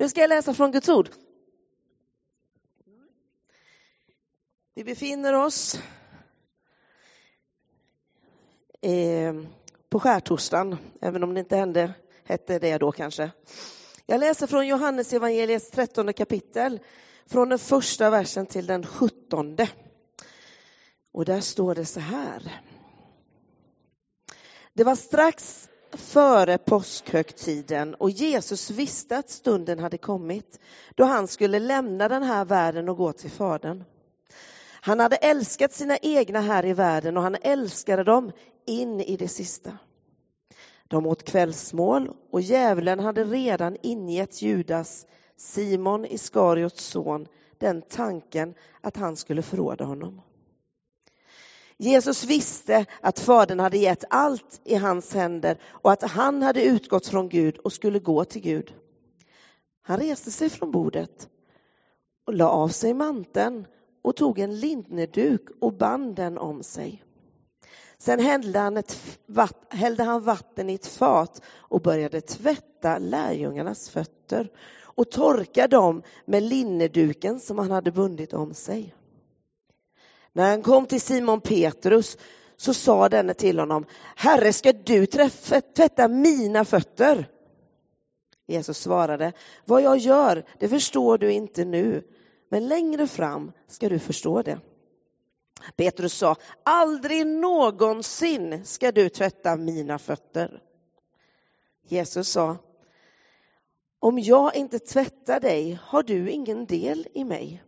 Nu ska jag läsa från Guds ord. Vi befinner oss eh, på skärtorsdagen, även om det inte hände, hette det då kanske. Jag läser från Johannes evangeliets trettonde kapitel, från den första versen till den sjuttonde. Och där står det så här. Det var strax före påskhögtiden och Jesus visste att stunden hade kommit då han skulle lämna den här världen och gå till Fadern. Han hade älskat sina egna här i världen och han älskade dem in i det sista. De åt kvällsmål och djävulen hade redan ingett Judas, Simon Iskariots son, den tanken att han skulle förråda honom. Jesus visste att Fadern hade gett allt i hans händer och att han hade utgått från Gud och skulle gå till Gud. Han reste sig från bordet och la av sig manteln och tog en linneduk och band den om sig. Sen hällde han, ett, hällde han vatten i ett fat och började tvätta lärjungarnas fötter och torka dem med linneduken som han hade bundit om sig. När han kom till Simon Petrus så sa denne till honom, Herre, ska du träffa, tvätta mina fötter? Jesus svarade, vad jag gör, det förstår du inte nu, men längre fram ska du förstå det. Petrus sa, aldrig någonsin ska du tvätta mina fötter. Jesus sa, om jag inte tvättar dig har du ingen del i mig.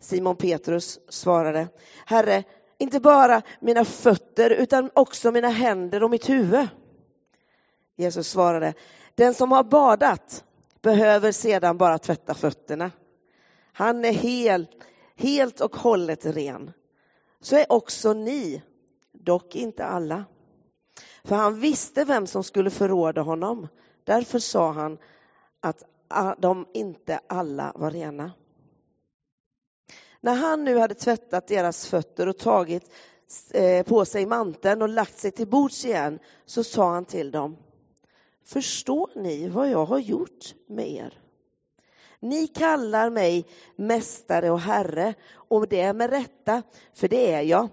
Simon Petrus svarade, Herre, inte bara mina fötter utan också mina händer och mitt huvud. Jesus svarade, den som har badat behöver sedan bara tvätta fötterna. Han är helt, helt och hållet ren. Så är också ni, dock inte alla. För han visste vem som skulle förråda honom. Därför sa han att de inte alla var rena. När han nu hade tvättat deras fötter och tagit eh, på sig manteln och lagt sig till bords igen så sa han till dem Förstår ni vad jag har gjort med er? Ni kallar mig mästare och herre och det är med rätta, för det är jag.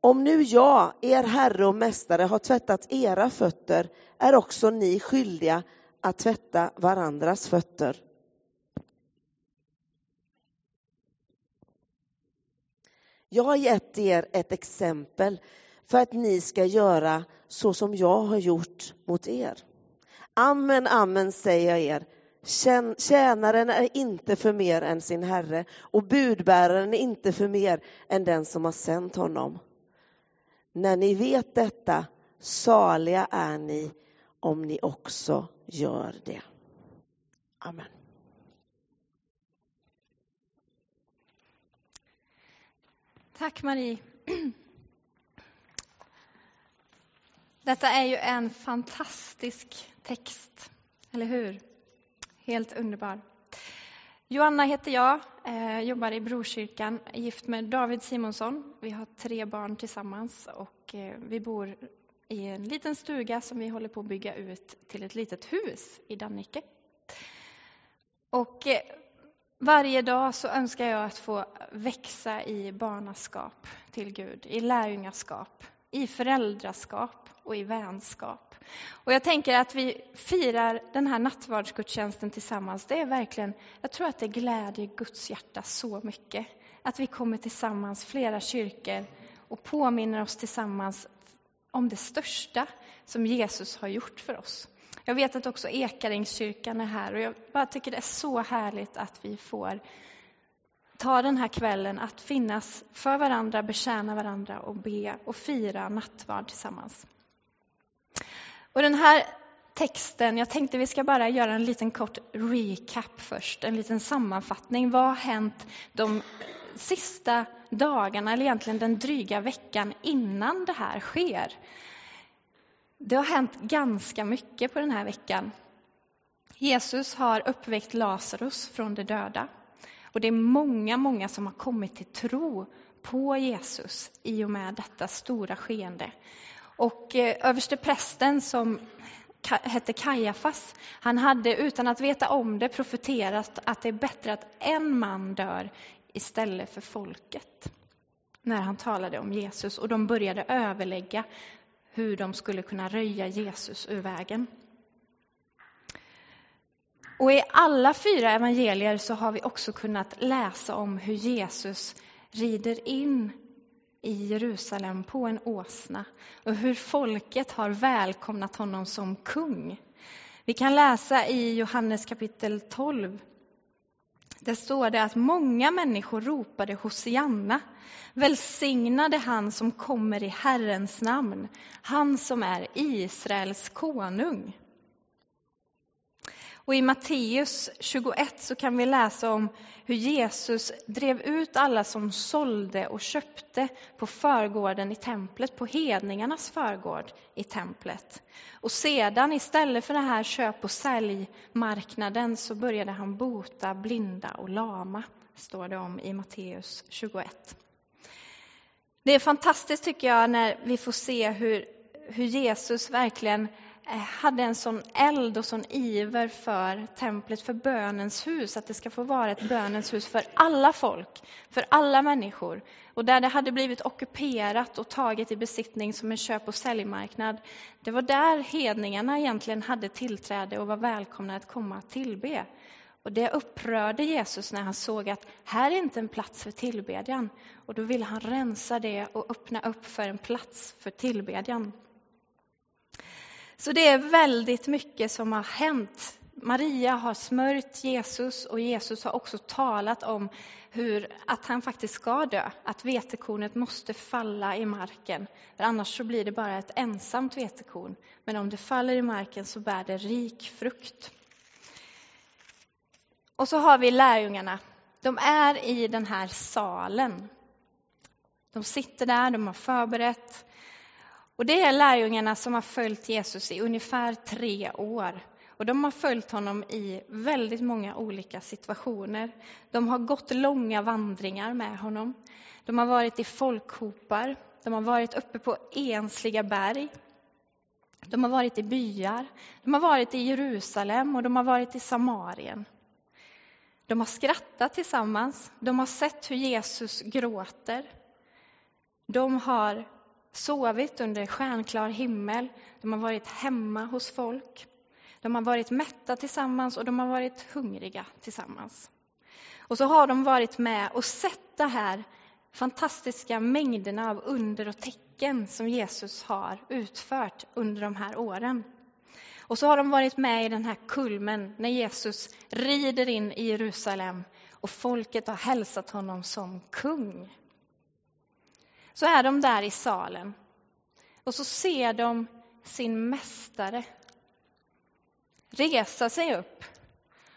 Om nu jag, er herre och mästare, har tvättat era fötter är också ni skyldiga att tvätta varandras fötter. Jag har gett er ett exempel för att ni ska göra så som jag har gjort mot er. Amen, amen säger jag er. Tjänaren är inte för mer än sin herre och budbäraren är inte för mer än den som har sänt honom. När ni vet detta, saliga är ni om ni också gör det. Amen. Tack Marie. Detta är ju en fantastisk text, eller hur? Helt underbar. Joanna heter jag, eh, jobbar i Brokyrkan, är gift med David Simonsson. Vi har tre barn tillsammans och eh, vi bor i en liten stuga som vi håller på att bygga ut till ett litet hus i Dannike. Och eh, varje dag så önskar jag att få växa i barnaskap till Gud, i lärjungaskap, i föräldraskap och i vänskap. Och jag tänker att vi firar den här nattvardsgudstjänsten tillsammans. Det är verkligen, jag tror att det glädjer Guds hjärta så mycket. Att vi kommer tillsammans, flera kyrkor, och påminner oss tillsammans om det största som Jesus har gjort för oss. Jag vet att också Ekaringskyrkan är här och jag bara tycker det är så härligt att vi får ta den här kvällen att finnas för varandra, betjäna varandra och be och fira nattvard tillsammans. Och den här texten, jag tänkte vi ska bara göra en liten kort recap först, en liten sammanfattning. Vad har hänt de sista dagarna, eller egentligen den dryga veckan innan det här sker? Det har hänt ganska mycket på den här veckan. Jesus har uppväckt Lazarus från de döda. Och det är många, många som har kommit till tro på Jesus i och med detta stora skeende. Och eh, översteprästen som hette Kajafas. Han hade utan att veta om det profeterat att det är bättre att en man dör istället för folket. När han talade om Jesus och de började överlägga hur de skulle kunna röja Jesus ur vägen. Och i alla fyra evangelier så har vi också kunnat läsa om hur Jesus rider in i Jerusalem på en åsna och hur folket har välkomnat honom som kung. Vi kan läsa i Johannes kapitel 12. Där står det att många människor ropade Hosianna. Välsignade han som kommer i Herrens namn, han som är Israels konung. Och i Matteus 21 så kan vi läsa om hur Jesus drev ut alla som sålde och köpte på förgården i templet, på hedningarnas förgård i templet. Och sedan istället för den här köp och säljmarknaden så började han bota blinda och lama, står det om i Matteus 21. Det är fantastiskt tycker jag när vi får se hur, hur Jesus verkligen Eh, hade en sån eld och sån iver för templet, för bönens hus, att det ska få vara ett bönens hus för alla folk, för alla människor. Och där det hade blivit ockuperat och taget i besittning som en köp och säljmarknad, det var där hedningarna egentligen hade tillträde och var välkomna att komma att tillbe. Och det upprörde Jesus när han såg att här är inte en plats för tillbedjan. Och då ville han rensa det och öppna upp för en plats för tillbedjan. Så det är väldigt mycket som har hänt. Maria har smörjt Jesus och Jesus har också talat om hur, att han faktiskt ska dö, att vetekornet måste falla i marken. För annars så blir det bara ett ensamt vetekorn. Men om det faller i marken så bär det rik frukt. Och så har vi lärjungarna. De är i den här salen. De sitter där, de har förberett. Och det är lärjungarna som har följt Jesus i ungefär tre år. Och de har följt honom i väldigt många olika situationer. De har gått långa vandringar med honom. De har varit i folkhopar, de har varit uppe på ensliga berg. De har varit i byar, de har varit i Jerusalem och de har varit i Samarien. De har skrattat tillsammans, de har sett hur Jesus gråter. De har sovit under stjärnklar himmel, de har varit hemma hos folk. De har varit mätta tillsammans och de har varit hungriga tillsammans. Och så har de varit med och sett de här fantastiska mängderna av under och tecken som Jesus har utfört under de här åren. Och så har de varit med i den här kulmen när Jesus rider in i Jerusalem och folket har hälsat honom som kung så är de där i salen och så ser de sin mästare resa sig upp,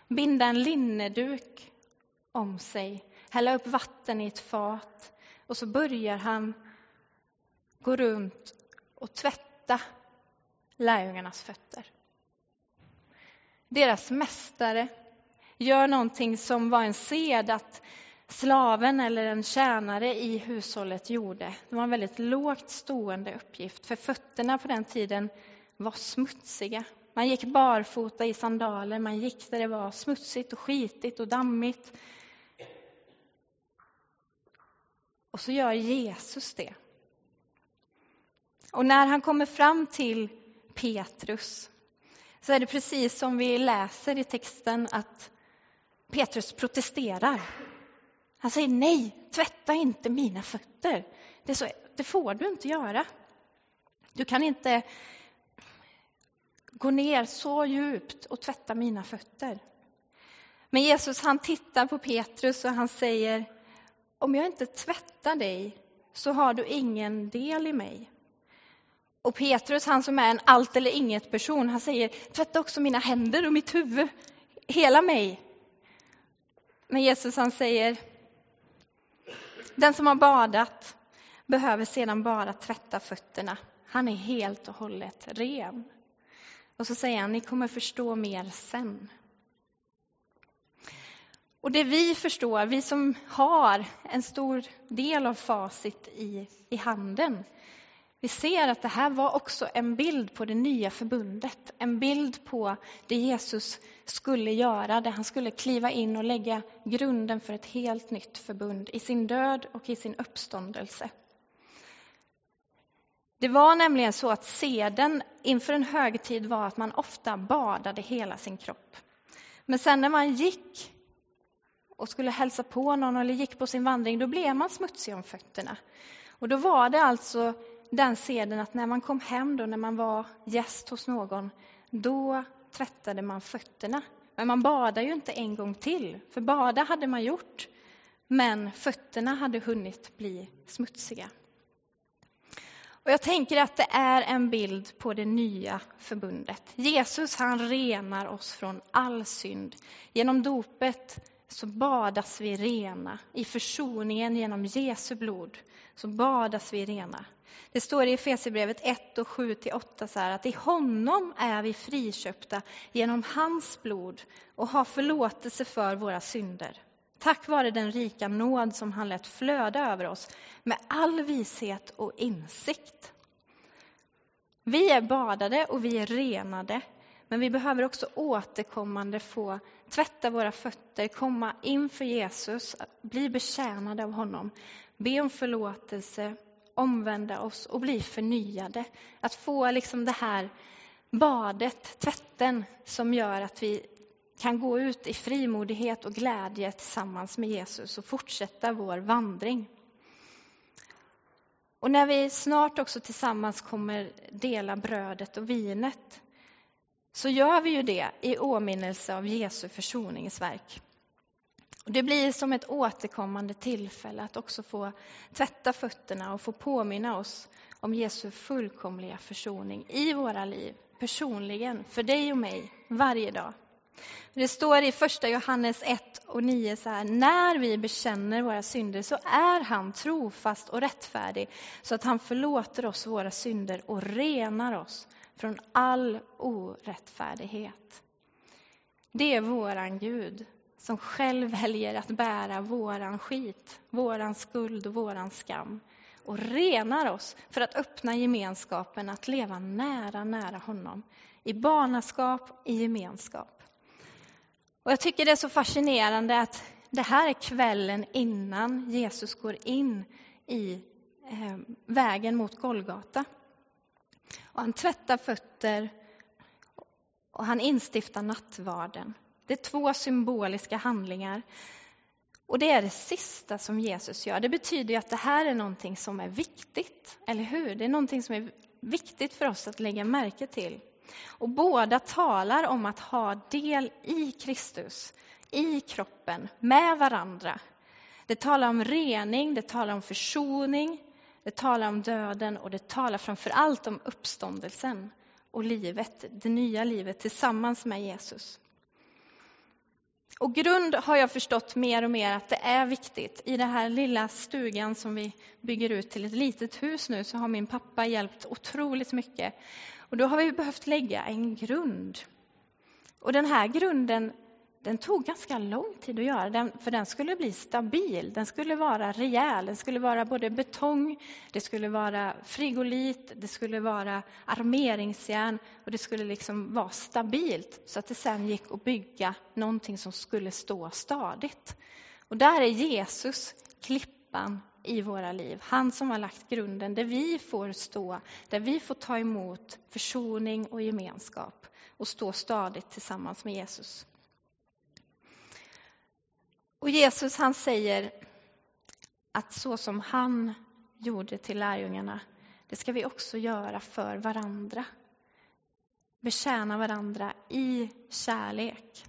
binda en linneduk om sig, hälla upp vatten i ett fat och så börjar han gå runt och tvätta lärjungarnas fötter. Deras mästare gör någonting som var en sed att slaven eller en tjänare i hushållet gjorde. Det var en väldigt lågt stående uppgift, för fötterna på den tiden var smutsiga. Man gick barfota i sandaler, man gick där det var smutsigt och skitigt och dammigt. Och så gör Jesus det. Och när han kommer fram till Petrus så är det precis som vi läser i texten att Petrus protesterar. Han säger nej, tvätta inte mina fötter. Det, så, det får du inte göra. Du kan inte gå ner så djupt och tvätta mina fötter. Men Jesus han tittar på Petrus och han säger om jag inte tvättar dig så har du ingen del i mig. Och Petrus, han som är en allt eller inget person, han säger tvätta också mina händer och mitt huvud, hela mig. Men Jesus han säger den som har badat behöver sedan bara tvätta fötterna. Han är helt och hållet ren. Och så säger han, ni kommer förstå mer sen. Och det vi förstår, vi som har en stor del av facit i, i handen, vi ser att det här var också en bild på det nya förbundet, en bild på det Jesus skulle göra, där han skulle kliva in och lägga grunden för ett helt nytt förbund i sin död och i sin uppståndelse. Det var nämligen så att seden inför en högtid var att man ofta badade hela sin kropp. Men sen när man gick och skulle hälsa på någon eller gick på sin vandring, då blev man smutsig om fötterna. Och då var det alltså den seden att när man kom hem då, när man var gäst hos någon, då tvättade man fötterna. Men man badade ju inte en gång till, för bada hade man gjort, men fötterna hade hunnit bli smutsiga. Och jag tänker att det är en bild på det nya förbundet. Jesus han renar oss från all synd. Genom dopet så badas vi rena. I försoningen genom Jesu blod så badas vi rena. Det står i Efesierbrevet 1 och 7-8 så här att i honom är vi friköpta genom hans blod och har förlåtelse för våra synder. Tack vare den rika nåd som han lät flöda över oss med all vishet och insikt. Vi är badade och vi är renade, men vi behöver också återkommande få tvätta våra fötter, komma inför Jesus, bli betjänade av honom, be om förlåtelse, omvända oss och bli förnyade. Att få liksom det här badet, tvätten, som gör att vi kan gå ut i frimodighet och glädje tillsammans med Jesus och fortsätta vår vandring. Och när vi snart också tillsammans kommer dela brödet och vinet så gör vi ju det i åminnelse av Jesu försoningsverk. Och det blir som ett återkommande tillfälle att också få tvätta fötterna och få påminna oss om Jesu fullkomliga försoning i våra liv, personligen, för dig och mig, varje dag. Det står i första Johannes 1 och 9 så här, när vi bekänner våra synder så är han trofast och rättfärdig så att han förlåter oss våra synder och renar oss från all orättfärdighet. Det är våran Gud som själv väljer att bära våran skit, våran skuld och våran skam och renar oss för att öppna gemenskapen, att leva nära, nära honom. I barnaskap, i gemenskap. Och jag tycker det är så fascinerande att det här är kvällen innan Jesus går in i eh, vägen mot Golgata. Och han tvättar fötter och han instiftar nattvarden. Det är två symboliska handlingar. Och det är det sista som Jesus gör. Det betyder att det här är någonting som är viktigt, eller hur? Det är någonting som är viktigt för oss att lägga märke till. Och båda talar om att ha del i Kristus, i kroppen, med varandra. Det talar om rening, det talar om försoning, det talar om döden och det talar framför allt om uppståndelsen och livet, det nya livet tillsammans med Jesus. Och grund har jag förstått mer och mer att det är viktigt. I den här lilla stugan som vi bygger ut till ett litet hus nu så har min pappa hjälpt otroligt mycket. Och då har vi behövt lägga en grund. Och den här grunden den tog ganska lång tid att göra, den, för den skulle bli stabil, den skulle vara rejäl, den skulle vara både betong, det skulle vara frigolit, det skulle vara armeringsjärn och det skulle liksom vara stabilt så att det sen gick att bygga någonting som skulle stå stadigt. Och där är Jesus klippan i våra liv, han som har lagt grunden där vi får stå, där vi får ta emot försoning och gemenskap och stå stadigt tillsammans med Jesus. Och Jesus han säger att så som han gjorde till lärjungarna, det ska vi också göra för varandra. Betjäna varandra i kärlek.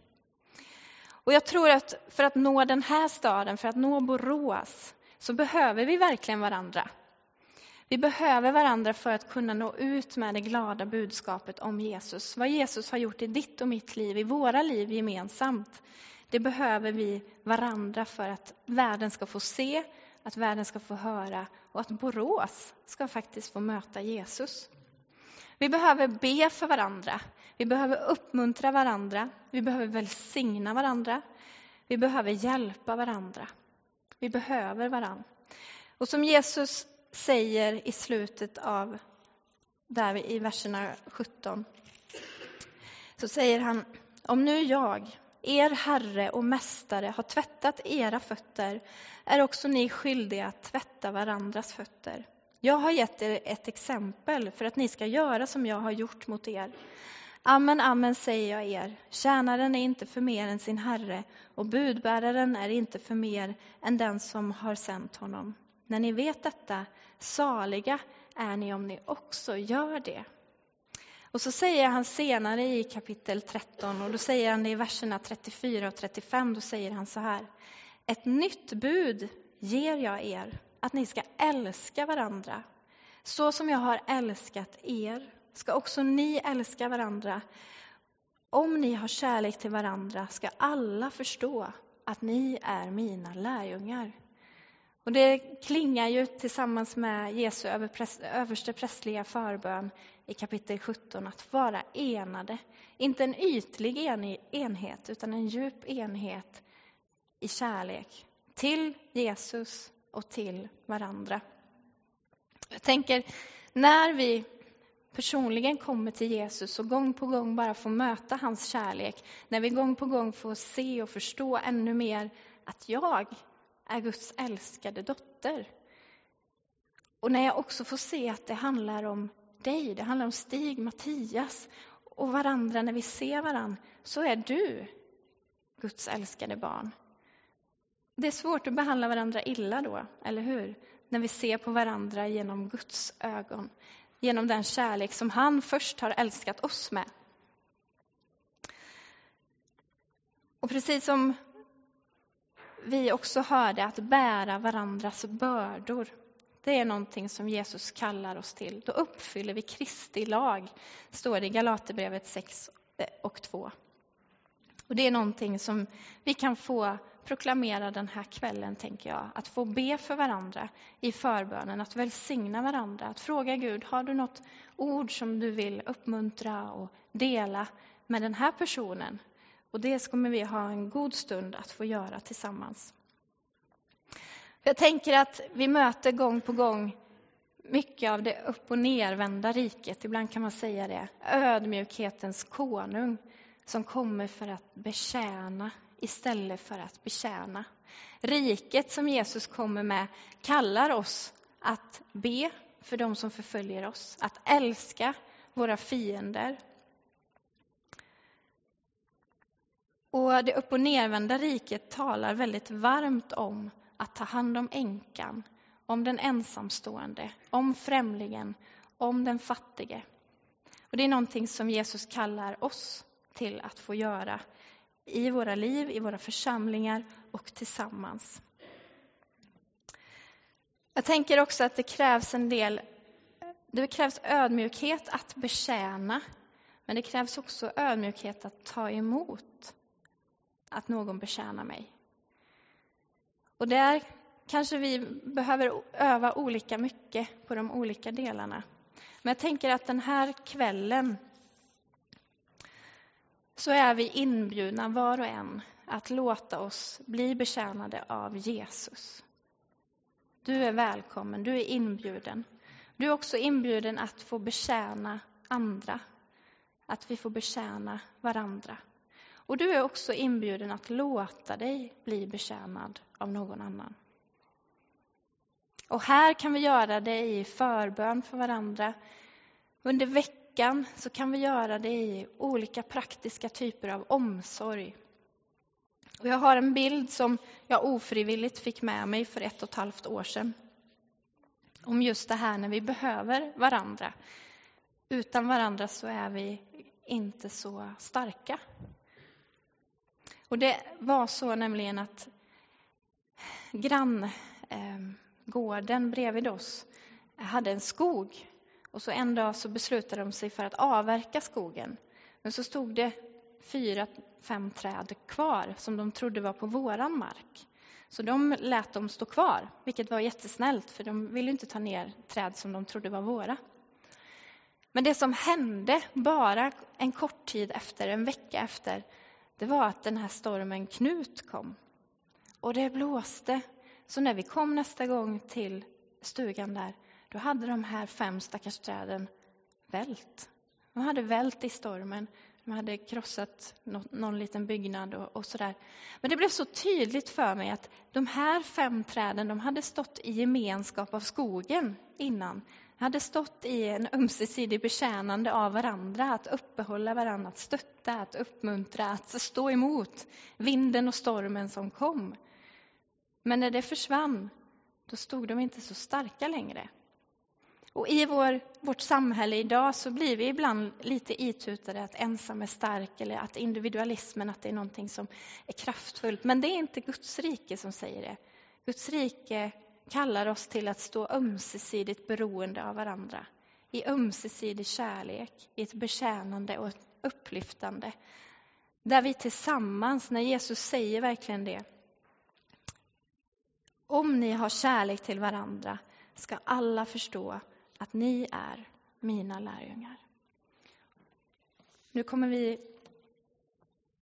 Och jag tror att för att nå den här staden, för att nå Borås, så behöver vi verkligen varandra. Vi behöver varandra för att kunna nå ut med det glada budskapet om Jesus. Vad Jesus har gjort i ditt och mitt liv, i våra liv gemensamt. Det behöver vi varandra för att världen ska få se, att världen ska få höra och att Borås ska faktiskt få möta Jesus. Vi behöver be för varandra. Vi behöver uppmuntra varandra. Vi behöver välsigna varandra. Vi behöver hjälpa varandra. Vi behöver varandra. Och som Jesus säger i slutet av, där i verserna 17, så säger han, om nu jag, er Herre och Mästare, har tvättat era fötter, är också ni skyldiga att tvätta varandras fötter. Jag har gett er ett exempel för att ni ska göra som jag har gjort mot er. Amen, amen säger jag er, tjänaren är inte för mer än sin herre och budbäraren är inte för mer än den som har sänt honom. När ni vet detta, saliga är ni om ni också gör det. Och så säger han senare i kapitel 13, och då säger han det i verserna 34 och 35, då säger han så här. Ett nytt bud ger jag er, att ni ska älska varandra. Så som jag har älskat er ska också ni älska varandra. Om ni har kärlek till varandra ska alla förstå att ni är mina lärjungar. Och det klingar ju tillsammans med Jesu överste prästliga förbön i kapitel 17 att vara enade. Inte en ytlig enhet utan en djup enhet i kärlek till Jesus och till varandra. Jag tänker när vi personligen kommer till Jesus och gång på gång bara får möta hans kärlek, när vi gång på gång får se och förstå ännu mer att jag är Guds älskade dotter. Och när jag också får se att det handlar om dig, det handlar om Stig, Mattias och varandra när vi ser varandra, så är du Guds älskade barn. Det är svårt att behandla varandra illa då, eller hur? När vi ser på varandra genom Guds ögon, genom den kärlek som han först har älskat oss med. Och precis som vi också hörde, att bära varandras bördor. Det är någonting som Jesus kallar oss till. Då uppfyller vi Kristi lag, står det i Galaterbrevet 6 eh, och 2. Och det är någonting som vi kan få proklamera den här kvällen, tänker jag. Att få be för varandra i förbönen, att välsigna varandra, att fråga Gud, har du något ord som du vill uppmuntra och dela med den här personen? Och det kommer vi ha en god stund att få göra tillsammans. Jag tänker att vi möter gång på gång mycket av det upp och nervända riket, ibland kan man säga det, ödmjukhetens konung som kommer för att betjäna istället för att betjäna. Riket som Jesus kommer med kallar oss att be för de som förföljer oss, att älska våra fiender. Och det upp och nervända riket talar väldigt varmt om att ta hand om änkan, om den ensamstående, om främlingen, om den fattige. Och det är någonting som Jesus kallar oss till att få göra i våra liv, i våra församlingar och tillsammans. Jag tänker också att det krävs en del, det krävs ödmjukhet att betjäna, men det krävs också ödmjukhet att ta emot att någon betjänar mig. Och där kanske vi behöver öva olika mycket på de olika delarna. Men jag tänker att den här kvällen så är vi inbjudna var och en att låta oss bli betjänade av Jesus. Du är välkommen, du är inbjuden. Du är också inbjuden att få betjäna andra, att vi får betjäna varandra. Och du är också inbjuden att låta dig bli betjänad av någon annan. Och här kan vi göra det i förbön för varandra. Under veckan så kan vi göra det i olika praktiska typer av omsorg. Och jag har en bild som jag ofrivilligt fick med mig för ett och ett halvt år sedan. Om just det här när vi behöver varandra. Utan varandra så är vi inte så starka. Och det var så nämligen att granngården ehm, bredvid oss hade en skog. Och så en dag så beslutade de sig för att avverka skogen. Men så stod det fyra, fem träd kvar som de trodde var på våran mark. Så de lät dem stå kvar, vilket var jättesnällt för de ville inte ta ner träd som de trodde var våra. Men det som hände bara en kort tid efter, en vecka efter, det var att den här stormen Knut kom. Och det blåste. Så när vi kom nästa gång till stugan där, då hade de här fem stackars träden vält. De hade vält i stormen. De hade krossat någon, liten byggnad och, och sådär. Men det blev så tydligt för mig att de här fem träden, de hade stått i gemenskap av skogen innan. Hade stått i en ömsesidig betjänande av varandra, att uppehålla varandra, att stötta, att uppmuntra, att stå emot vinden och stormen som kom. Men när det försvann, då stod de inte så starka längre. Och i vår, vårt samhälle idag så blir vi ibland lite itutade att ensam är stark eller att individualismen att det är någonting som är kraftfullt. Men det är inte Guds rike som säger det. Guds rike kallar oss till att stå ömsesidigt beroende av varandra. I ömsesidig kärlek, i ett betjänande och ett upplyftande. Där vi tillsammans, när Jesus säger verkligen det. Om ni har kärlek till varandra ska alla förstå att ni är mina lärjungar. Nu kommer vi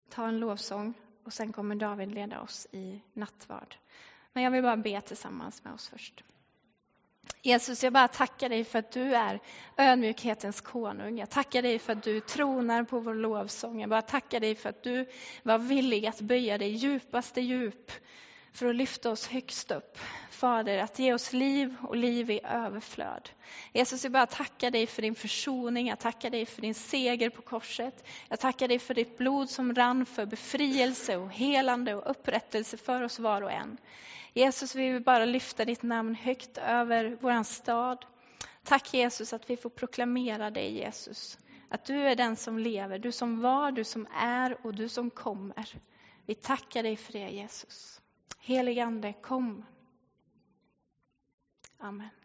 ta en lovsång och sen kommer David leda oss i nattvard. Men jag vill bara be tillsammans med oss först. Jesus, jag bara tackar dig för att du är ödmjukhetens konung. Jag tackar dig för att du tronar på vår lovsång. Jag bara tackar dig för att du var villig att böja dig djupaste djup för att lyfta oss högst upp. Fader, att ge oss liv och liv i överflöd. Jesus, jag bara tackar dig för din försoning. Jag tackar dig för din seger på korset. Jag tackar dig för ditt blod som rann för befrielse och helande och upprättelse för oss var och en. Jesus, vi vill bara lyfta ditt namn högt över vår stad. Tack Jesus att vi får proklamera dig Jesus. Att du är den som lever, du som var, du som är och du som kommer. Vi tackar dig för det Jesus. Heligande, kom. Amen.